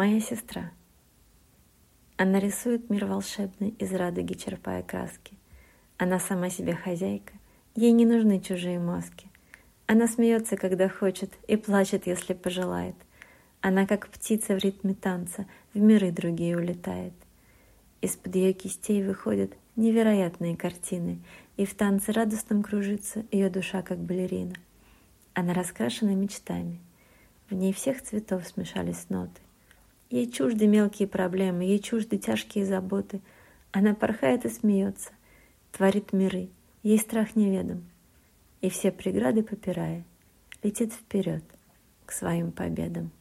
Моя сестра. Она рисует мир волшебный, из радуги черпая краски. Она сама себе хозяйка, ей не нужны чужие маски. Она смеется, когда хочет, и плачет, если пожелает. Она, как птица в ритме танца, в миры другие улетает. Из-под ее кистей выходят невероятные картины, и в танце радостном кружится ее душа, как балерина. Она раскрашена мечтами. В ней всех цветов смешались ноты. Ей чужды мелкие проблемы, ей чужды тяжкие заботы. Она порхает и смеется, творит миры, ей страх неведом. И все преграды попирая, летит вперед к своим победам.